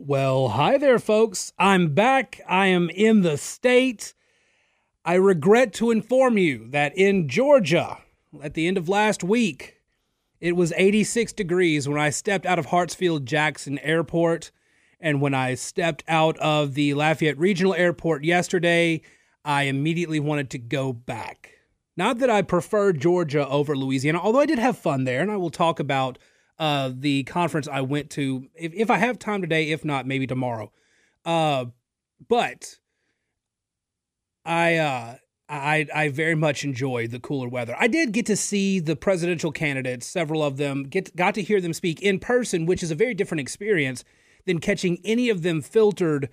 Well, hi there, folks. I'm back. I am in the state. I regret to inform you that in Georgia, at the end of last week, it was 86 degrees when I stepped out of Hartsfield Jackson Airport. And when I stepped out of the Lafayette Regional Airport yesterday, I immediately wanted to go back. Not that I prefer Georgia over Louisiana, although I did have fun there, and I will talk about uh, the conference I went to if, if I have time today. If not, maybe tomorrow. Uh, but I uh, I I very much enjoyed the cooler weather. I did get to see the presidential candidates, several of them, get got to hear them speak in person, which is a very different experience than catching any of them filtered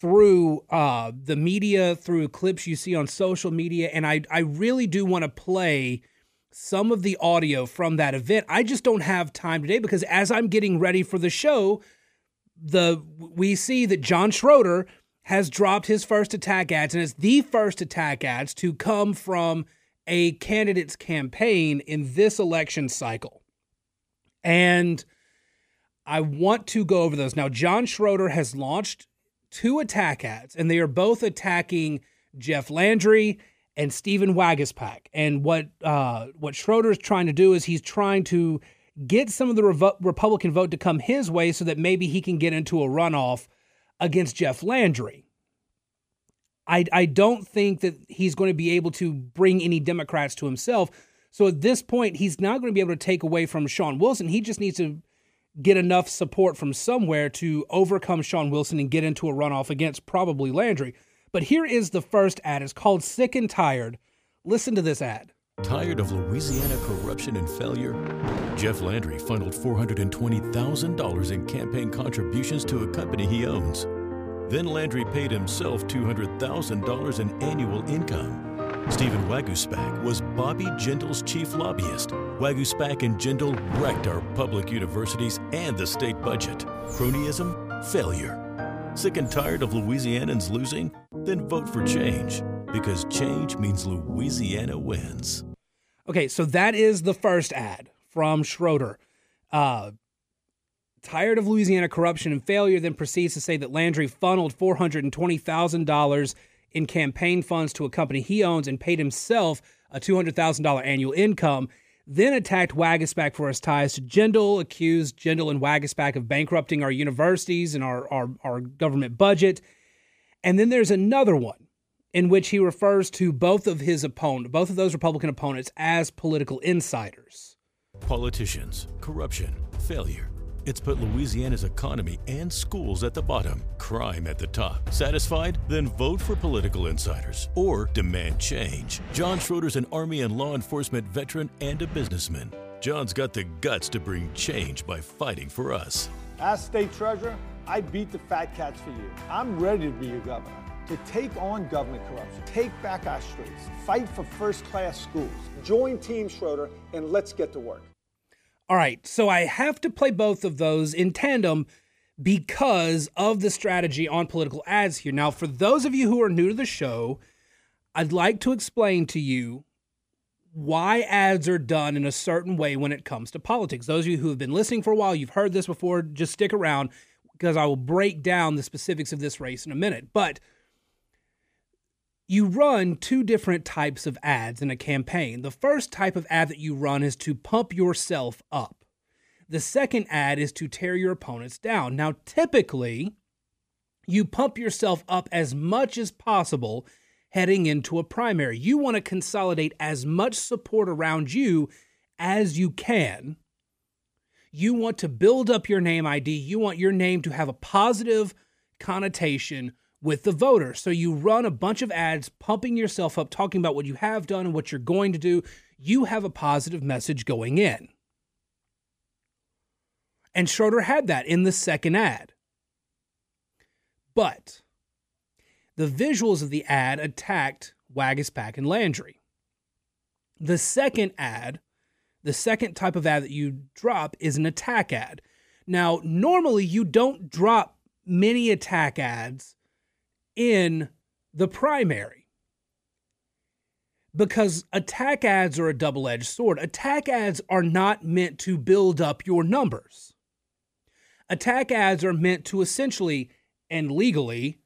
through uh, the media, through clips you see on social media. And I I really do want to play some of the audio from that event. I just don't have time today because as I'm getting ready for the show, the we see that John Schroder has dropped his first attack ads and it's the first attack ads to come from a candidate's campaign in this election cycle. And I want to go over those. Now, John Schroder has launched two attack ads, and they are both attacking Jeff Landry and Stephen Waguespack. And what uh, what is trying to do is he's trying to get some of the Revo- Republican vote to come his way so that maybe he can get into a runoff against Jeff Landry. I, I don't think that he's going to be able to bring any Democrats to himself. So at this point, he's not going to be able to take away from Shawn Wilson. He just needs to get enough support from somewhere to overcome Shawn Wilson and get into a runoff against probably Landry. But here is the first ad. It's called Sick and Tired. Listen to this ad. Tired of Louisiana corruption and failure? Jeff Landry funneled $420,000 in campaign contributions to a company he owns. Then Landry paid himself $200,000 in annual income. Stephen Waguespack was Bobby Jindal's chief lobbyist. Waguespack and Jindal wrecked our public universities and the state budget. Cronyism? Failure. Sick and tired of Louisianans losing? Then vote for change, because change means Louisiana wins. Okay, so that is the first ad from Schroder. Uh, tired of Louisiana corruption and failure, then proceeds to say that Landry funneled $420,000 in campaign funds to a company he owns and paid himself a $200,000 annual income. Then attacked Waguespack for his ties to Jindal, accused Jindal and Waguespack of bankrupting our universities and our, our, our government budget. And then there's another one in which he refers to both of his opponent, both of those Republican opponents as political insiders. Politicians, corruption, failure. It's put Louisiana's economy and schools at the bottom, crime at the top. Satisfied? Then vote for political insiders or demand change. John Schroder's an Army and law enforcement veteran and a businessman. John's got the guts to bring change by fighting for us. As state treasurer, I beat the fat cats for you. I'm ready to be your governor. To take on government corruption, take back our streets, fight for first class schools. Join Team Schroder and let's get to work. All right, so I have to play both of those in tandem because of the strategy on political ads here. Now, for those of you who are new to the show, I'd like to explain to you why ads are done in a certain way when it comes to politics. Those of you who have been listening for a while, you've heard this before, just stick around because I will break down the specifics of this race in a minute. But you run two different types of ads in a campaign. The first type of ad that you run is to pump yourself up. The second ad is to tear your opponents down. Now, typically, you pump yourself up as much as possible heading into a primary. You want to consolidate as much support around you as you can. You want to build up your name ID. You want your name to have a positive connotation with the voter. So you run a bunch of ads pumping yourself up, talking about what you have done and what you're going to do. You have a positive message going in. And Schroder had that in the second ad. But the visuals of the ad attacked Waguespack and Landry. The second ad, the second type of ad that you drop is an attack ad. Now, normally you don't drop many attack ads in the primary. Because attack ads are a double edged sword. Attack ads are not meant to build up your numbers. Attack ads are meant to essentially and legally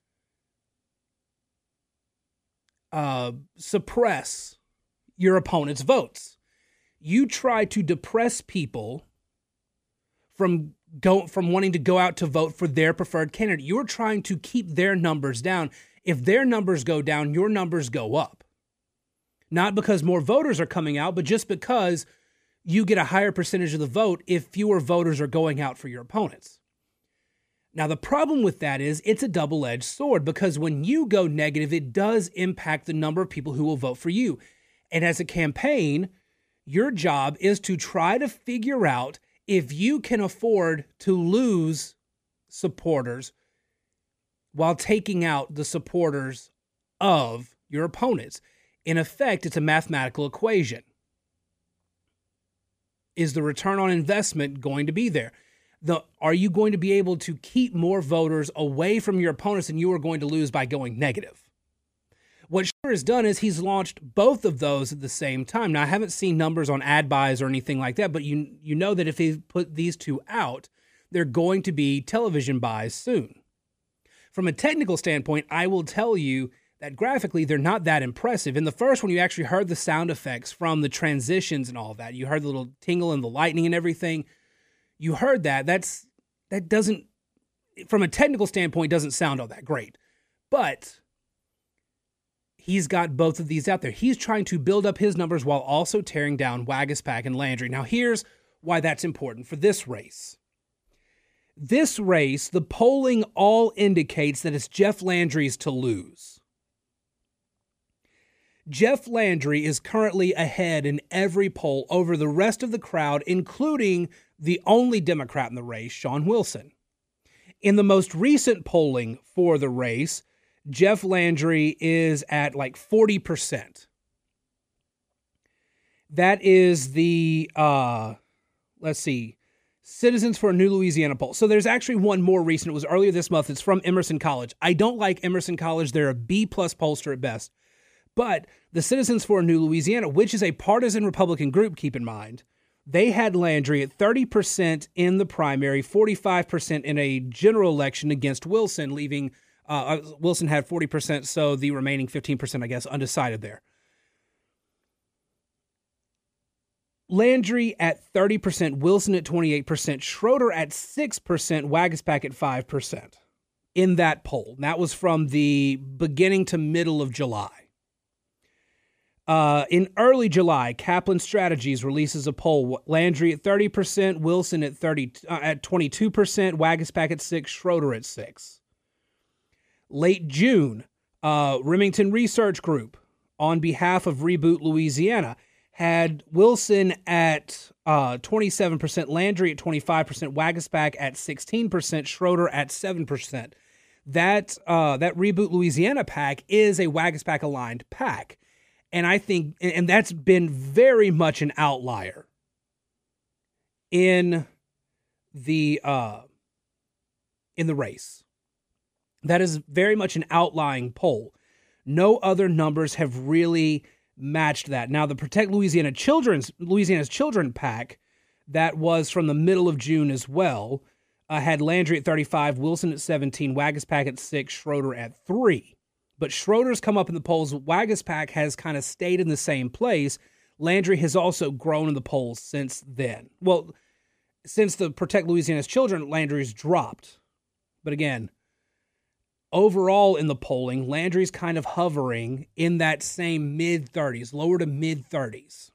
uh, suppress your opponent's votes. You try to depress people from go from wanting to go out to vote for their preferred candidate. You're trying to keep their numbers down. If their numbers go down, your numbers go up. Not because more voters are coming out, but just because you get a higher percentage of the vote if fewer voters are going out for your opponents. Now, the problem with that is it's a double edged sword because when you go negative, it does impact the number of people who will vote for you. And as a campaign, your job is to try to figure out if you can afford to lose supporters while taking out the supporters of your opponents. In effect, it's a mathematical equation. Is the return on investment going to be there? The, are you going to be able to keep more voters away from your opponents than you are going to lose by going negative? What Schumer has done is he's launched both of those at the same time. Now, I haven't seen numbers on ad buys or anything like that, but you you know that if he put these two out, they're going to be television buys soon. From a technical standpoint, I will tell you that graphically they're not that impressive. In the first one, you actually heard the sound effects from the transitions and all that. You heard the little tingle and the lightning and everything. You heard that. That's that doesn't from a technical standpoint doesn't sound all that great. But he's got both of these out there. He's trying to build up his numbers while also tearing down Waguespack and Landry. Now, here's why that's important for this race. This race, the polling all indicates that it's Jeff Landry's to lose. Jeff Landry is currently ahead in every poll over the rest of the crowd, including the only Democrat in the race, Shawn Wilson. In the most recent polling for the race, Jeff Landry is at like 40%. That is the, uh, let's see, Citizens for a New Louisiana poll. So there's actually one more recent. It was earlier this month. It's from Emerson College. I don't like Emerson College. They're a B plus pollster at best. But the Citizens for a New Louisiana, which is a partisan Republican group, keep in mind, they had Landry at 30% in the primary, 45% in a general election against Wilson, leaving uh, uh, Wilson had 40%, so the remaining 15%, I guess, undecided there. Landry at 30%, Wilson at 28%, Schroder at 6%, Waguespack at 5% in that poll. That was from the beginning to middle of July. Uh, in early July, Kaplan Strategies releases a poll: Landry at thirty percent, Wilson at thirty uh, at twenty two percent, Waguespack at six, Schroder at six late June, uh, Remington Research Group, on behalf of Reboot Louisiana, had Wilson at uh, 27%, Landry at 25%, Waguespack at 16%, Schroder at 7%. That uh, that Reboot Louisiana pack is a Waguespack aligned pack. And I think, and that's been very much an outlier in the uh, in the race. That is very much an outlying poll. No other numbers have really matched that. Now, the Protect Louisiana Children's Louisiana's Children pack that was from the middle of June as well uh, had Landry at 35, Wilson at 17, Waguespack at 6, Schroder at 3. But Schroder's come up in the polls. Waguespack has kind of stayed in the same place. Landry has also grown in the polls since then. Well, since the Protect Louisiana's Children, Landry's dropped. But again, overall in the polling, Landry's kind of hovering in that same mid 30s, lower to mid 30s.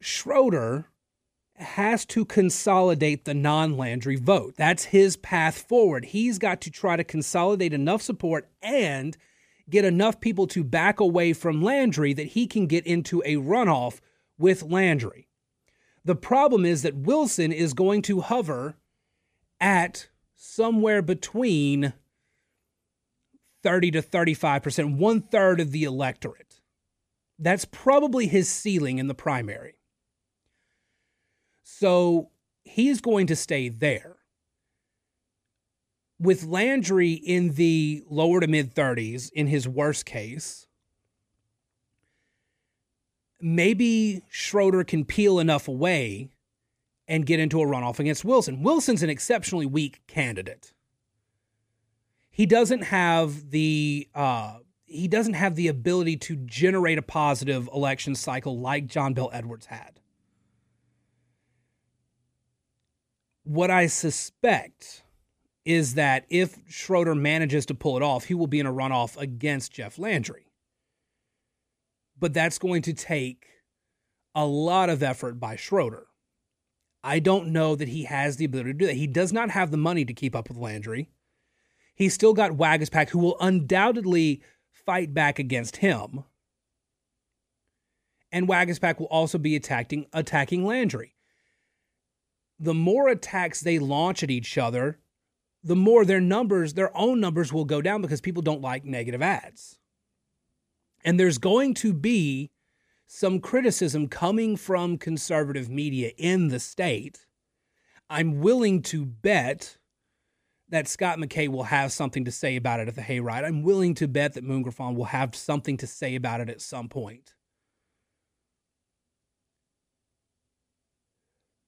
Schroder has to consolidate the non Landry vote. That's his path forward. He's got to try to consolidate enough support and get enough people to back away from Landry that he can get into a runoff with Landry. The problem is that Wilson is going to hover at somewhere between 30 to 35%, one third of the electorate. That's probably his ceiling in the primary. So he's going to stay there. With Landry in the lower to mid 30s, in his worst case, maybe Schroder can peel enough away and get into a runoff against Wilson. Wilson's an exceptionally weak candidate. He doesn't have the uh, he doesn't have the ability to generate a positive election cycle like John Bel Edwards had. What I suspect is that if Schroder manages to pull it off, he will be in a runoff against Jeff Landry. But that's going to take a lot of effort by Schroder. I don't know that he has the ability to do that. He does not have the money to keep up with Landry. He's still got Waguespack, who will undoubtedly fight back against him. And Waguespack will also be attacking attacking Landry. The more attacks they launch at each other, the more their numbers, their own numbers will go down because people don't like negative ads. And there's going to be some criticism coming from conservative media in the state. I'm willing to bet that Scott McKay will have something to say about it at the hayride. I'm willing to bet that Moon Griffon will have something to say about it at some point.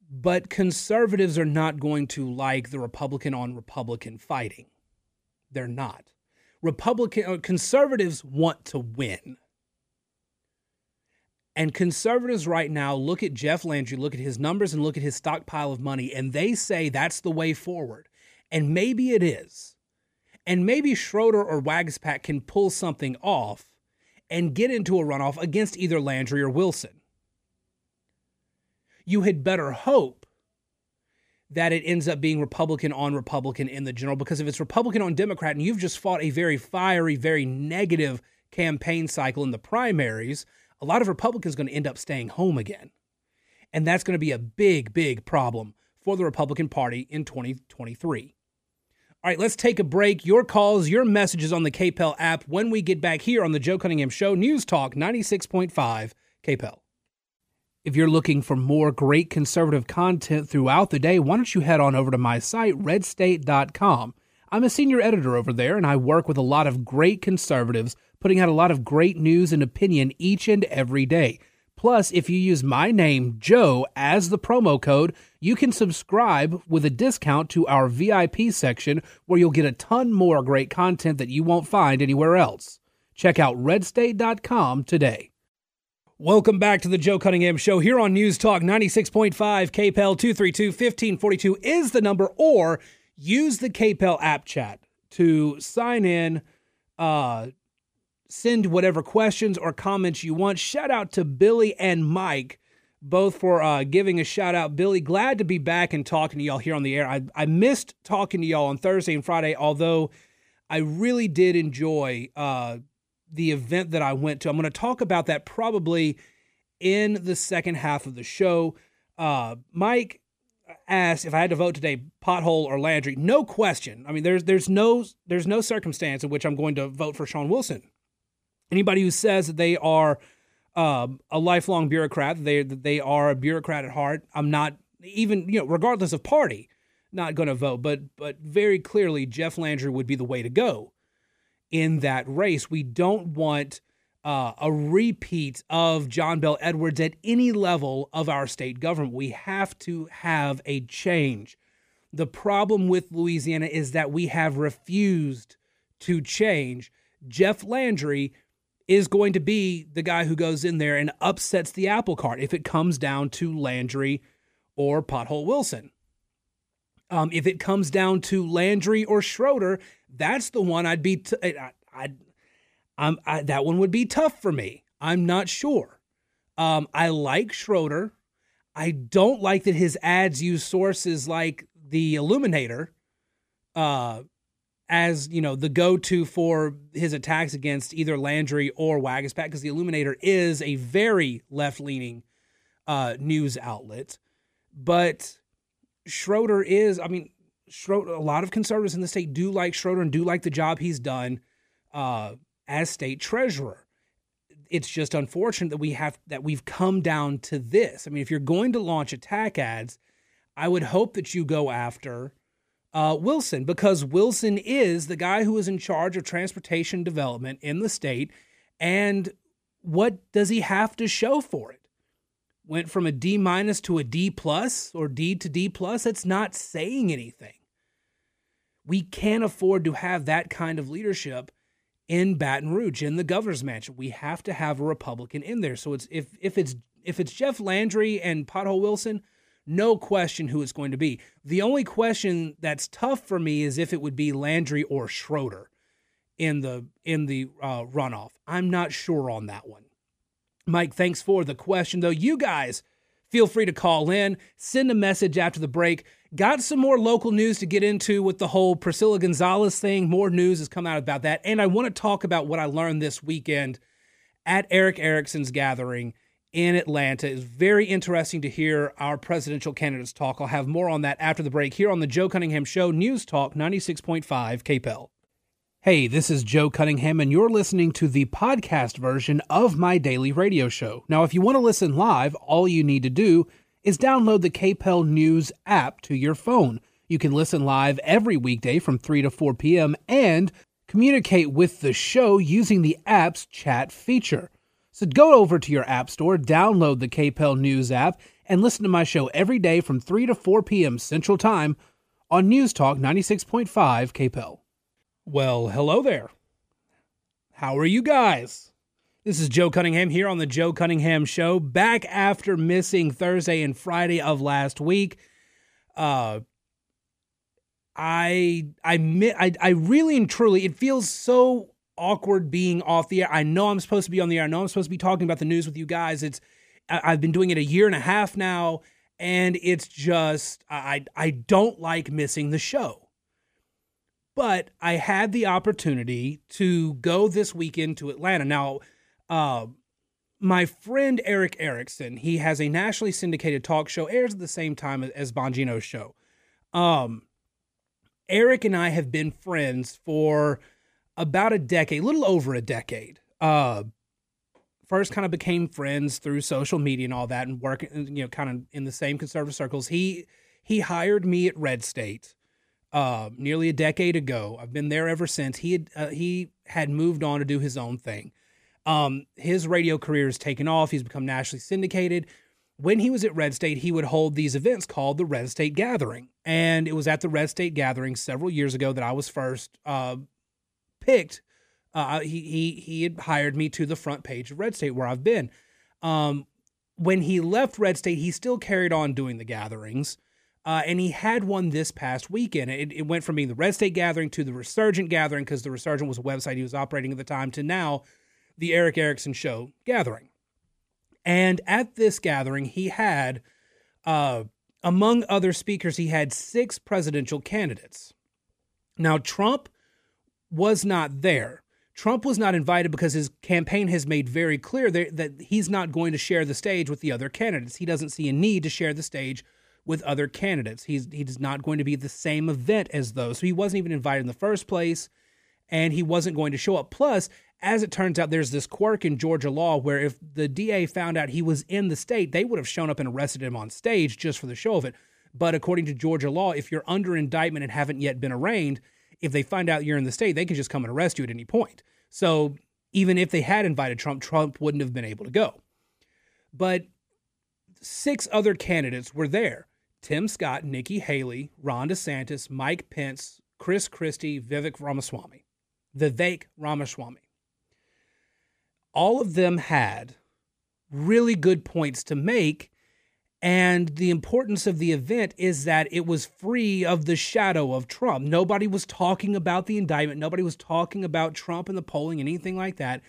But conservatives are not going to like the Republican on Republican fighting. They're not. Republican uh, conservatives want to win. And conservatives right now look at Jeff Landry, look at his numbers, and look at his stockpile of money, and they say that's the way forward. And maybe it is. And maybe Schroder or Waguespack can pull something off and get into a runoff against either Landry or Wilson. You had better hope that it ends up being Republican on Republican in the general, because if it's Republican on Democrat and you've just fought a very fiery, very negative campaign cycle in the primaries, a lot of Republicans are going to end up staying home again. And that's going to be a big, big problem for the Republican Party in 2023. All right, let's take a break. Your calls, your messages on the KPEL app when we get back here on the Joe Cunningham Show, News Talk 96.5 KPEL. If you're looking for more great conservative content throughout the day, why don't you head on over to my site, redstate.com. I'm a senior editor over there, and I work with a lot of great conservatives, putting out a lot of great news and opinion each and every day. Plus, if you use my name, Joe, as the promo code, you can subscribe with a discount to our VIP section where you'll get a ton more great content that you won't find anywhere else. Check out redstate.com today. Welcome back to the Joe Cunningham Show here on News Talk 96.5 KPEL 232 1542 is the number, or use the KPEL app chat to sign in, uh, send whatever questions or comments you want. Shout out to Billy and Mike, both for uh, giving a shout out. Billy, glad to be back and talking to y'all here on the air. I, I missed talking to y'all on Thursday and Friday, although I really did enjoy uh, the event that I went to. I'm going to talk about that probably in the second half of the show. Uh, Mike asked if I had to vote today, pothole or Landry. No question. I mean, there's there's no there's no circumstance in which I'm going to vote for Shawn Wilson. Anybody who says that they are um, a lifelong bureaucrat, they they are a bureaucrat at heart. I'm not even you know regardless of party, not going to vote. But but very clearly, Jeff Landry would be the way to go in that race. We don't want uh, a repeat of John Bel Edwards at any level of our state government. We have to have a change. The problem with Louisiana is that we have refused to change. Jeff Landry is going to be the guy who goes in there and upsets the apple cart if it comes down to Landry or Pothole Wilson. Um, if it comes down to Landry or Schroder, that's the one I'd be. I'm, I, that one would be tough for me. I'm not sure. Um, I like Schroder. I don't like that his ads use sources like the Illuminator. Uh, as you know the go-to for his attacks against either Landry or Waguespack because the Illuminator is a very left-leaning uh, news outlet, but Schroder is. I mean, Schroder. A lot of conservatives in the state do like Schroder and do like the job he's done uh, as state treasurer. It's just unfortunate that we have that we've come down to this. I mean, if you're going to launch attack ads, I would hope that you go after uh, Wilson because Wilson is the guy who is in charge of transportation development in the state. And what does he have to show for it? went from a D minus to a D plus or D to D plus. That's not saying anything. We can't afford to have that kind of leadership in Baton Rouge in the governor's mansion. We have to have a Republican in there. So it's if if it's if it's Jeff Landry and Pothole Wilson, no question who it's going to be. The only question that's tough for me is if it would be Landry or Schroder in the in the uh, runoff. I'm not sure on that one. Mike, thanks for the question though. You guys feel free to call in, send a message after the break. Got some more local news to get into with the whole Priscilla Gonzalez thing. More news has come out about that. And I want to talk about what I learned this weekend at Erick Erickson's gathering in Atlanta. It's very interesting to hear our presidential candidates talk. I'll have more on that after the break here on the Joe Cunningham Show, News Talk 96.5 KPEL. Hey, this is Joe Cunningham, and you're listening to the podcast version of my daily radio show. Now, if you want to listen live, all you need to do is download the KPEL News app to your phone. You can listen live every weekday from 3 to 4 p.m. and communicate with the show using the app's chat feature. So go over to your app store, download the KPEL News app, and listen to my show every day from 3 to 4 p.m. Central Time on News Talk 96.5 KPEL. Well, hello there. How are you guys? This is Joe Cunningham here on the Joe Cunningham Show, back after missing Thursday and Friday of last week. Uh, I I I I really and truly, it feels so awkward being off the air. I know I'm supposed to be on the air. I know I'm supposed to be talking about the news with you guys. It's I've been doing it a year and a half now, and it's just I I don't like missing the show. But I had the opportunity to go this weekend to Atlanta. Now, uh, my friend Erick Erickson, he has a nationally syndicated talk show, airs at the same time as Bongino's show. Um, Erick and I have been friends for about a decade, a little over a decade. Uh, first kind of became friends through social media and all that, and working, you know, kind of in the same conservative circles. He he hired me at Red State uh, nearly a decade ago. I've been there ever since. He had uh, he had moved on to do his own thing. Um, his radio career has taken off. He's become nationally syndicated. When he was at Red State, he would hold these events called the Red State Gathering. And it was at the Red State Gathering several years ago that I was first uh, picked. Uh, he, he, he had hired me to the front page of Red State, where I've been. Um, when he left Red State, he still carried on doing the gatherings. Uh, and he had one this past weekend. It, it, went from being the Red State Gathering to the Resurgent Gathering because the Resurgent was a website he was operating at the time to now the Erick Erickson Show gathering. And at this gathering, he had, uh, among other speakers, he had six presidential candidates. Now, Trump was not there. Trump was not invited because his campaign has made very clear that, that he's not going to share the stage with the other candidates. He doesn't see a need to share the stage with other candidates. He's he's not going to be the same event as those. So he wasn't even invited in the first place, and he wasn't going to show up. Plus, as it turns out, there's this quirk in Georgia law where if the DA found out he was in the state, they would have shown up and arrested him on stage just for the show of it. But according to Georgia law, if you're under indictment and haven't yet been arraigned, if they find out you're in the state, they can just come and arrest you at any point. So even if they had invited Trump, Trump wouldn't have been able to go. But six other candidates were there Tim Scott, Nikki Haley, Ron DeSantis, Mike Pence, Chris Christie, Vivek Ramaswamy. The Vivek Ramaswamy all of them had really good points to make. And the importance of the event is that it was free of the shadow of Trump. Nobody was talking about the indictment. Nobody was talking about Trump and the polling, anything like that.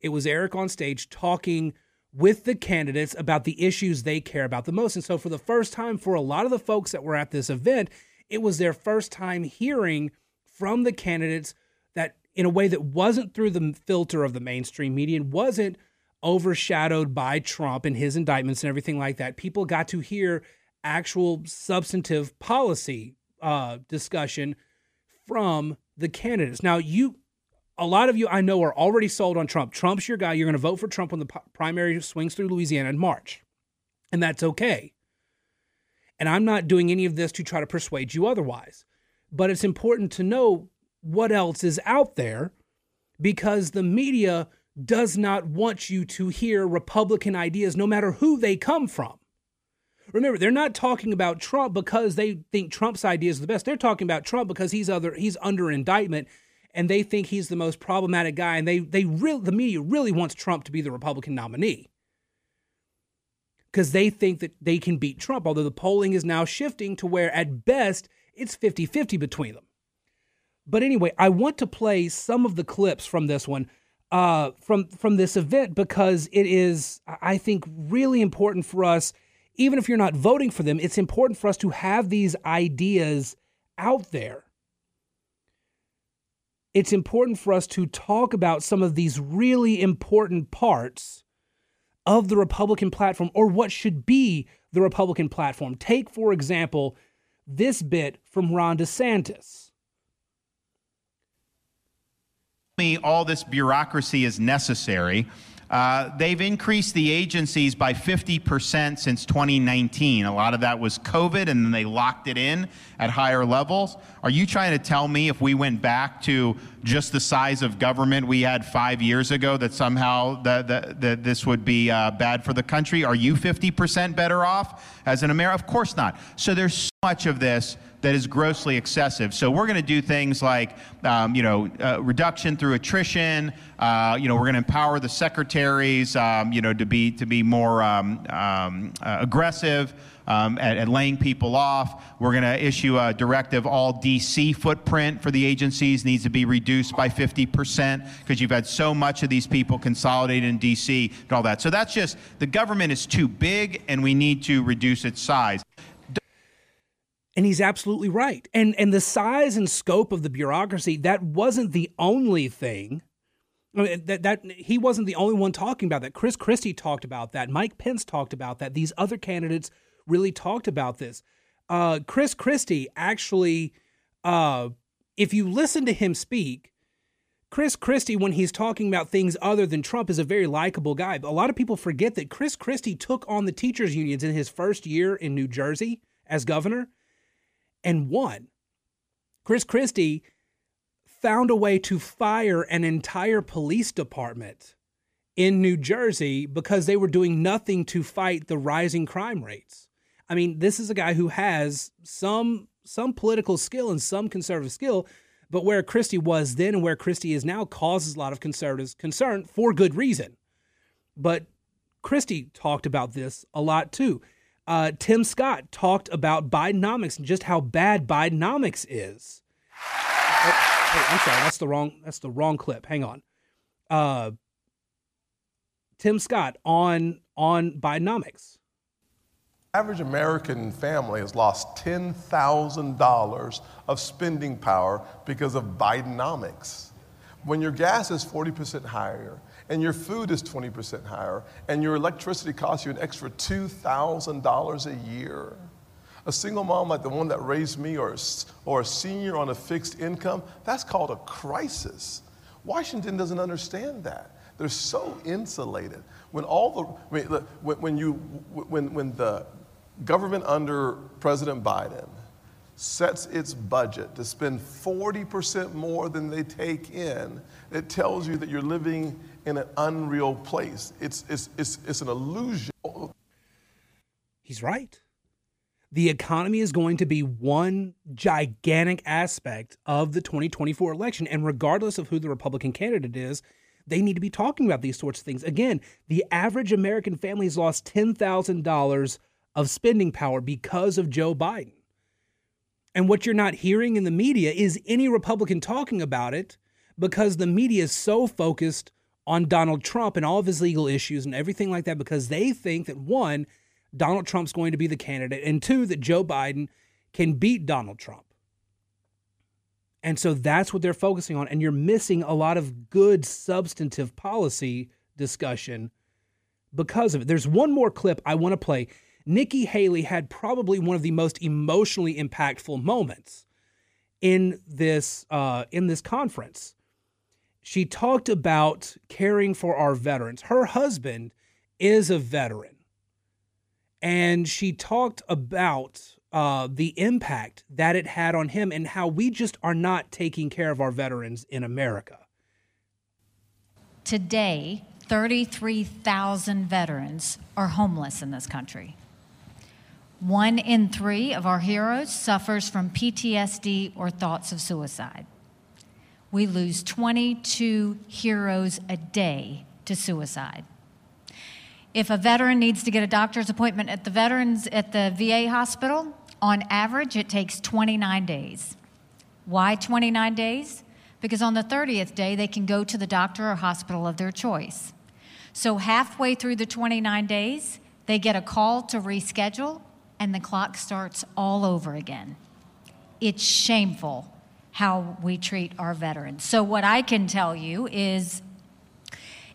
It was Erick on stage talking with the candidates about the issues they care about the most. And so, for the first time, for a lot of the folks that were at this event, it was their first time hearing from the candidates that in a way that wasn't through the filter of the mainstream media and wasn't overshadowed by Trump and his indictments and everything like that. People got to hear actual substantive policy uh, discussion from the candidates. Now, you, a lot of you I know are already sold on Trump. Trump's your guy. You're going to vote for Trump when the primary swings through Louisiana in March, and that's okay. And I'm not doing any of this to try to persuade you otherwise. But it's important to know what else is out there because the media does not want you to hear Republican ideas, no matter who they come from. Remember, they're not talking about Trump because they think Trump's ideas are the best. They're talking about Trump because he's other he's under indictment and they think he's the most problematic guy and they they really the media really wants Trump to be the Republican nominee. Cuz they think that they can beat Trump, although the polling is now shifting to where at best it's 50-50 between them. But anyway, I want to play some of the clips from this one uh, from from this event because it is, I think, really important for us. Even if you're not voting for them, it's important for us to have these ideas out there. It's important for us to talk about some of these really important parts of the Republican platform or what should be the Republican platform. Take, for example, this bit from Ron DeSantis all this bureaucracy is necessary. Uh, they've increased the agencies by 50% since 2019. A lot of that was COVID, and then they locked it in at higher levels. Are you trying to tell me if we went back to just the size of government we had five years ago that somehow that that this would be uh, bad for the country? Are you 50% better off as an American? Of course not. So there's so much of this that is grossly excessive. So we're going to do things like, um, you know, uh, reduction through attrition. Uh, you know, we're going to empower the secretaries, um, you know, to be to be more um, um uh, aggressive. Um, at, at, laying people off. We're going to issue a directive all DC footprint for the agencies needs to be reduced by 50% because you've had so much of these people consolidated in DC and all that. So that's just the government is too big and we need to reduce its size. And he's absolutely right. And and the size and scope of the bureaucracy, that wasn't the only thing. I mean, that that he wasn't the only one talking about that. Chris Christie talked about that. Mike Pence talked about that. These other candidates really talked about this. Uh, Chris Christie actually, uh, if you listen to him speak, Chris Christie, when he's talking about things other than Trump, is a very likable guy. But a lot of people forget that Chris Christie took on the teachers' unions in his first year in New Jersey as governor and won. Chris Christie found a way to fire an entire police department in New Jersey because they were doing nothing to fight the rising crime rates. I mean, this is a guy who has some some political skill and some conservative skill, but where Christie was then and where Christie is now causes a lot of conservatives concern for good reason. But Christie talked about this a lot too. Uh, Tim Scott talked about Bidenomics and just how bad Bidenomics is. Oh, I'm sorry, that's the wrong that's the wrong clip. Hang on. Uh, Tim Scott on on Bidenomics. Average American family has lost $10,000 of spending power because of Bidenomics. When your gas is 40% higher, and your food is 20% higher, and your electricity costs you an extra $2,000 a year. A single mom like the one that raised me, or, or a senior on a fixed income, that's called a crisis. Washington doesn't understand that. They're so insulated. When all the, when, when you, when, when the government under President Biden sets its budget to spend 40% more than they take in, it tells you that you're living in an unreal place. It's, it's, it's, it's an illusion. He's right. The economy is going to be one gigantic aspect of the 2024 election. And regardless of who the Republican candidate is, they need to be talking about these sorts of things. Again, the average American family has lost $10,000 of spending power because of Joe Biden. And what you're not hearing in the media is any Republican talking about it because the media is so focused on Donald Trump and all of his legal issues and everything like that because they think that one, Donald Trump's going to be the candidate, and two, that Joe Biden can beat Donald Trump. And so that's what they're focusing on. And you're missing a lot of good substantive policy discussion because of it. There's one more clip I want to play. Nikki Haley had probably one of the most emotionally impactful moments in this uh, in this conference she talked about caring for our veterans. Her husband is a veteran. And she talked about uh, the impact that it had on him and how we just are not taking care of our veterans in America. Today, 33,000 veterans are homeless in this country. One in three of our heroes suffers from PTSD or thoughts of suicide. We lose 22 heroes a day to suicide. If a veteran needs to get a doctor's appointment at the veterans at the VA hospital, on average it takes 29 days. Why 29 days? because on the 30th day, they can go to the doctor or hospital of their choice. So, halfway through the 29 days, they get a call to reschedule, and the clock starts all over again. It's shameful how we treat our veterans. So, what I can tell you is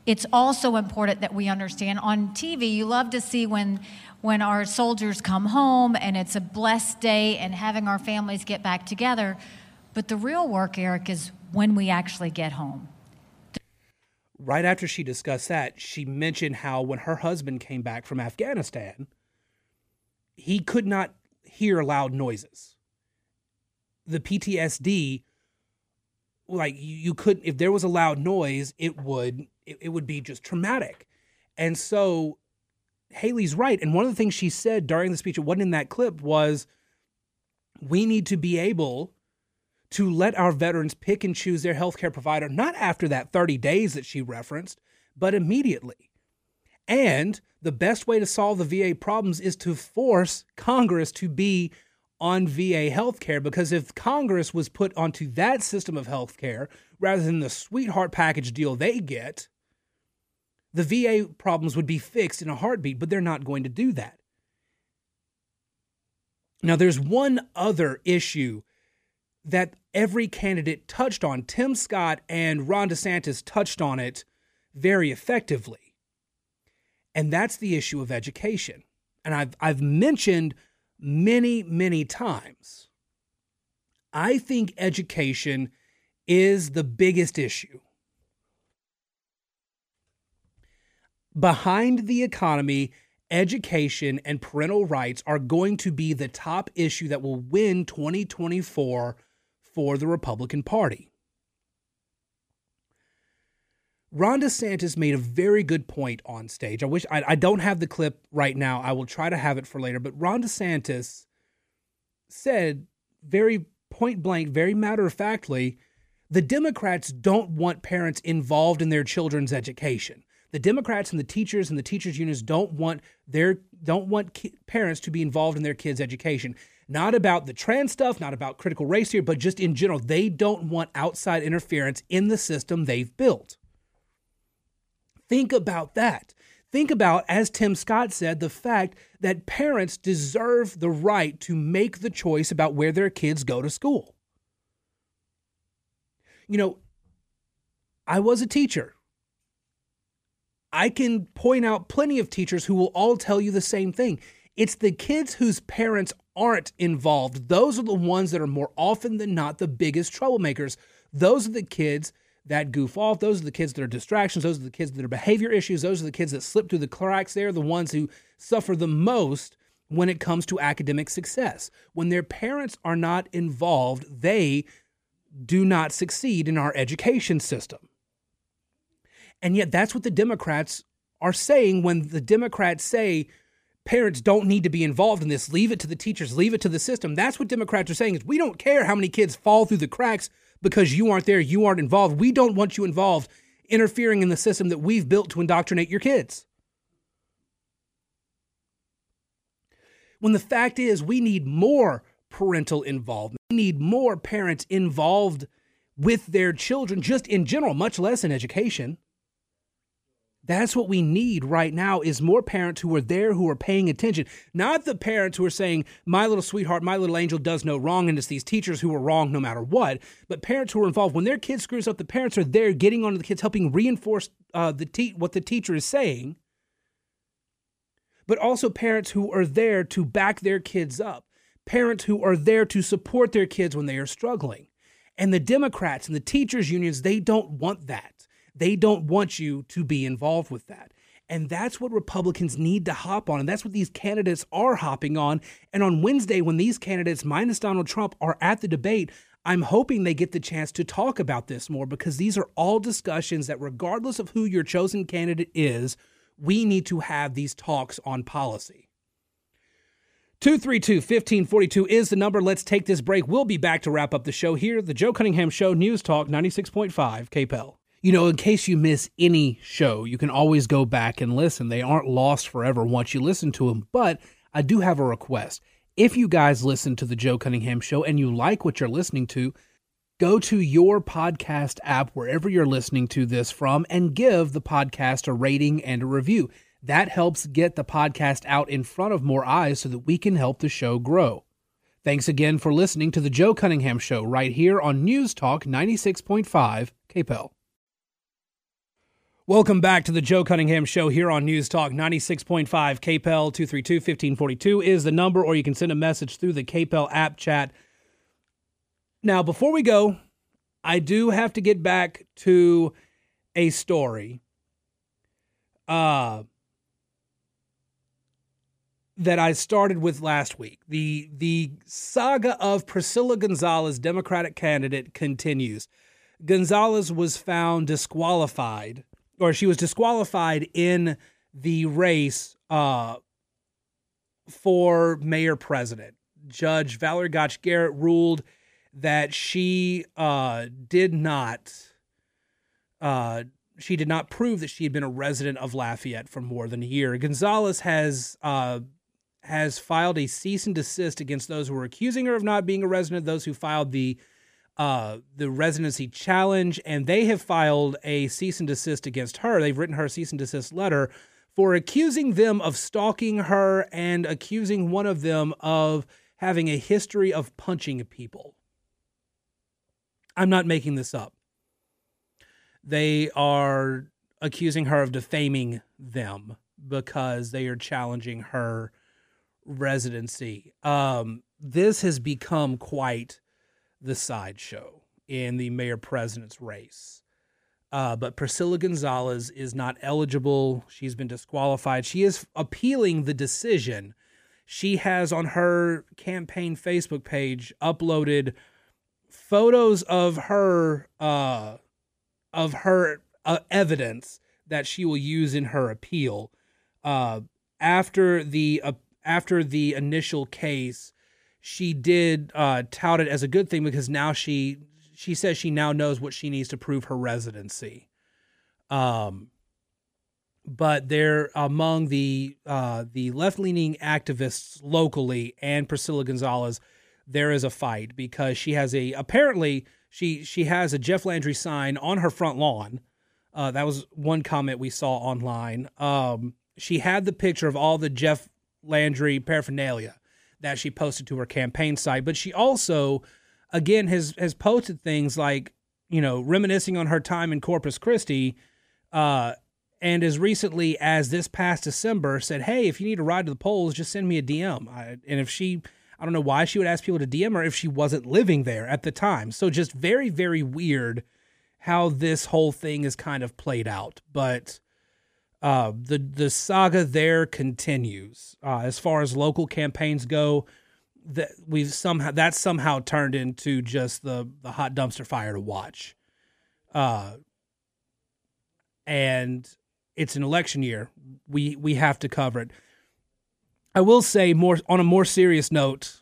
it's also important that we understand on TV, you love to see when when our soldiers come home and it's a blessed day and having our families get back together. But the real work, Erick, is when we actually get home. Right after she discussed that, she mentioned how when her husband came back from Afghanistan, he could not hear loud noises. The PTSD, like you couldn't, if there was a loud noise, it would it, it would be just traumatic. And so Haley's right. And one of the things she said during the speech, it wasn't in that clip, was we need to be able to let our veterans pick and choose their healthcare provider, not after that 30 days that she referenced, but immediately. And the best way to solve the VA problems is to force Congress to be on VA healthcare because if Congress was put onto that system of healthcare rather than the sweetheart package deal they get, the VA problems would be fixed in a heartbeat, but they're not going to do that. Now, there's one other issue that every candidate touched on. Tim Scott and Ron DeSantis touched on it very effectively. And that's the issue of education. And I've, I've mentioned many, many times. I think education is the biggest issue. Behind the economy, education and parental rights are going to be the top issue that will win 2024 for the Republican Party. Ron DeSantis made a very good point on stage. I wish I, I, don't have the clip right now. I will try to have it for later. But Ron DeSantis said very point blank, very matter of factly, the Democrats don't want parents involved in their children's education. The Democrats and the teachers and the teachers unions don't want their don't want ki- parents to be involved in their kids' education not about the trans stuff, not about critical race here, but just in general. They don't want outside interference in the system they've built. Think about that. Think about, as Tim Scott said, the fact that parents deserve the right to make the choice about where their kids go to school. You know, I was a teacher. I can point out plenty of teachers who will all tell you the same thing. It's the kids whose parents aren't involved. Those are the ones that are more often than not the biggest troublemakers. Those are the kids that goof off. Those are the kids that are distractions. Those are the kids that are behavior issues. Those are the kids that slip through the cracks. They're the ones who suffer the most when it comes to academic success. When their parents are not involved, they do not succeed in our education system. And yet, that's what the Democrats are saying when the Democrats say, parents don't need to be involved in this. Leave it to the teachers, leave it to the system. That's what Democrats are saying is we don't care how many kids fall through the cracks because you aren't there, you aren't involved. We don't want you involved interfering in the system that we've built to indoctrinate your kids. When the fact is we need more parental involvement. We need more parents involved with their children just in general, much less in education. That's what we need right now is more parents who are there who are paying attention. Not the parents who are saying, my little sweetheart, my little angel does no wrong, and it's these teachers who are wrong no matter what, but parents who are involved. When their kid screws up, the parents are there getting onto the kids, helping reinforce uh, the te- what the teacher is saying, but also parents who are there to back their kids up, parents who are there to support their kids when they are struggling. And the Democrats and the teachers' unions, they don't want that. They don't want you to be involved with that. And that's what Republicans need to hop on. And that's what these candidates are hopping on. And on Wednesday, when these candidates, minus Donald Trump, are at the debate, I'm hoping they get the chance to talk about this more because these are all discussions that, regardless of who your chosen candidate is, we need to have these talks on policy. 232 1542 is the number. Let's take this break. We'll be back to wrap up the show here. The Joe Cunningham Show, News Talk 96.5 KPEL. You know, in case you miss any show, you can always go back and listen. They aren't lost forever once you listen to them. But I do have a request. If you guys listen to the Joe Cunningham Show and you like what you're listening to, go to your podcast app, wherever you're listening to this from, and give the podcast a rating and a review. That helps get the podcast out in front of more eyes so that we can help the show grow. Thanks again for listening to the Joe Cunningham Show right here on News Talk 96.5 KPEL. Welcome back to the Joe Cunningham Show here on News Talk 96.5 KPEL 232 1542 is the number, or you can send a message through the KPEL app chat. Now, before we go, I do have to get back to a story. Uh, that I started with last week. The the saga of Priscilla Gonzalez, Democratic candidate, continues. Gonzalez was found disqualified, or she was disqualified in the race uh, for mayor president. Judge Valerie Gotch Garrett ruled that she uh, did not uh, she did not prove that she had been a resident of Lafayette for more than a year. Gonzalez has uh, has filed a cease and desist against those who are accusing her of not being a resident, those who filed the uh, the residency challenge, and they have filed a cease and desist against her. They've written her cease and desist letter for accusing them of stalking her and accusing one of them of having a history of punching people. I'm not making this up. They are accusing her of defaming them because they are challenging her residency. Um, this has become quite the sideshow in the mayor president's race. Uh, but Priscilla Gonzalez is not eligible. She's been disqualified. She is appealing the decision. She has on her campaign Facebook page uploaded photos of her uh, of her uh, evidence that she will use in her appeal. Uh, after the uh, after the initial case, she did uh, tout it as a good thing because now she she says she now knows what she needs to prove her residency. Um, but they're among the uh, the left leaning activists locally and Priscilla Gonzalez. There is a fight because she has a apparently she she has a Jeff Landry sign on her front lawn. Uh, that was one comment we saw online. Um, she had the picture of all the Jeff Landry paraphernalia that she posted to her campaign site. But she also, again, has has posted things like, you know, reminiscing on her time in Corpus Christi, uh, and as recently as this past December said, "Hey, if you need to ride to the polls, just send me a DM." I, and if she, I don't know why she would ask people to DM her if she wasn't living there at the time. So just very, very weird how this whole thing is kind of played out, but uh, the the saga there continues uh, as far as local campaigns go. That we've somehow that's somehow turned into just the the hot dumpster fire to watch. Uh, and it's an election year. We we have to cover it. I will say more on a more serious note.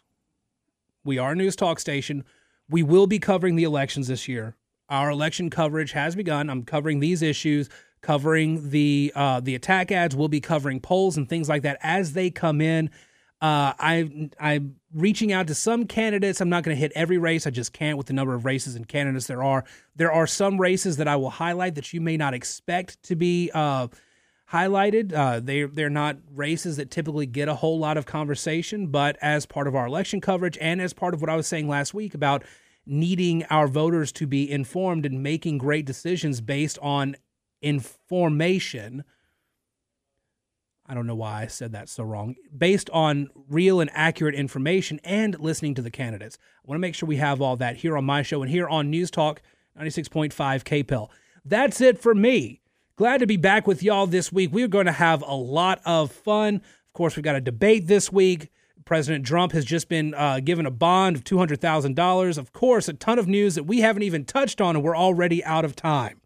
We are a news talk station. We will be covering the elections this year. Our election coverage has begun. I'm covering these issues covering the uh, the attack ads. We'll be covering polls and things like that as they come in. Uh, I I'm reaching out to some candidates. I'm not going to hit every race. I just can't with the number of races and candidates there are. There are some races that I will highlight that you may not expect to be uh, highlighted. Uh, they they're not races that typically get a whole lot of conversation, but as part of our election coverage and as part of what I was saying last week about needing our voters to be informed and making great decisions based on information. I don't know why I said that so wrong. Based on real and accurate information and listening to the candidates. I want to make sure we have all that here on my show and here on News Talk 96.5 KPEL. That's it for me. Glad to be back with y'all this week. We're going to have a lot of fun. Of course, we've got a debate this week. President Trump has just been uh, given a bond of $200,000. Of course, a ton of news that we haven't even touched on, and we're already out of time.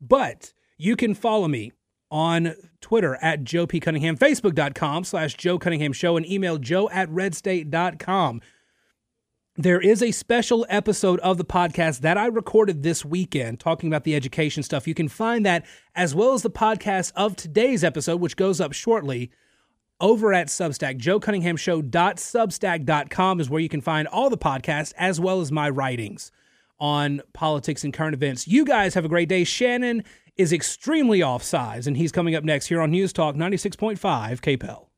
But you can follow me on Twitter at Joe P. Cunningham, Facebook.com slash Joe Cunningham Show, and email joe at redstate.com. There is a special episode of the podcast that I recorded this weekend talking about the education stuff. You can find that as well as the podcast of today's episode, which goes up shortly over at Substack. JoeCunninghamShow.substack.com is where you can find all the podcasts as well as my writings on politics and current events. You guys have a great day. Shannon is extremely offsides, and he's coming up next here on News Talk 96.5 KPEL.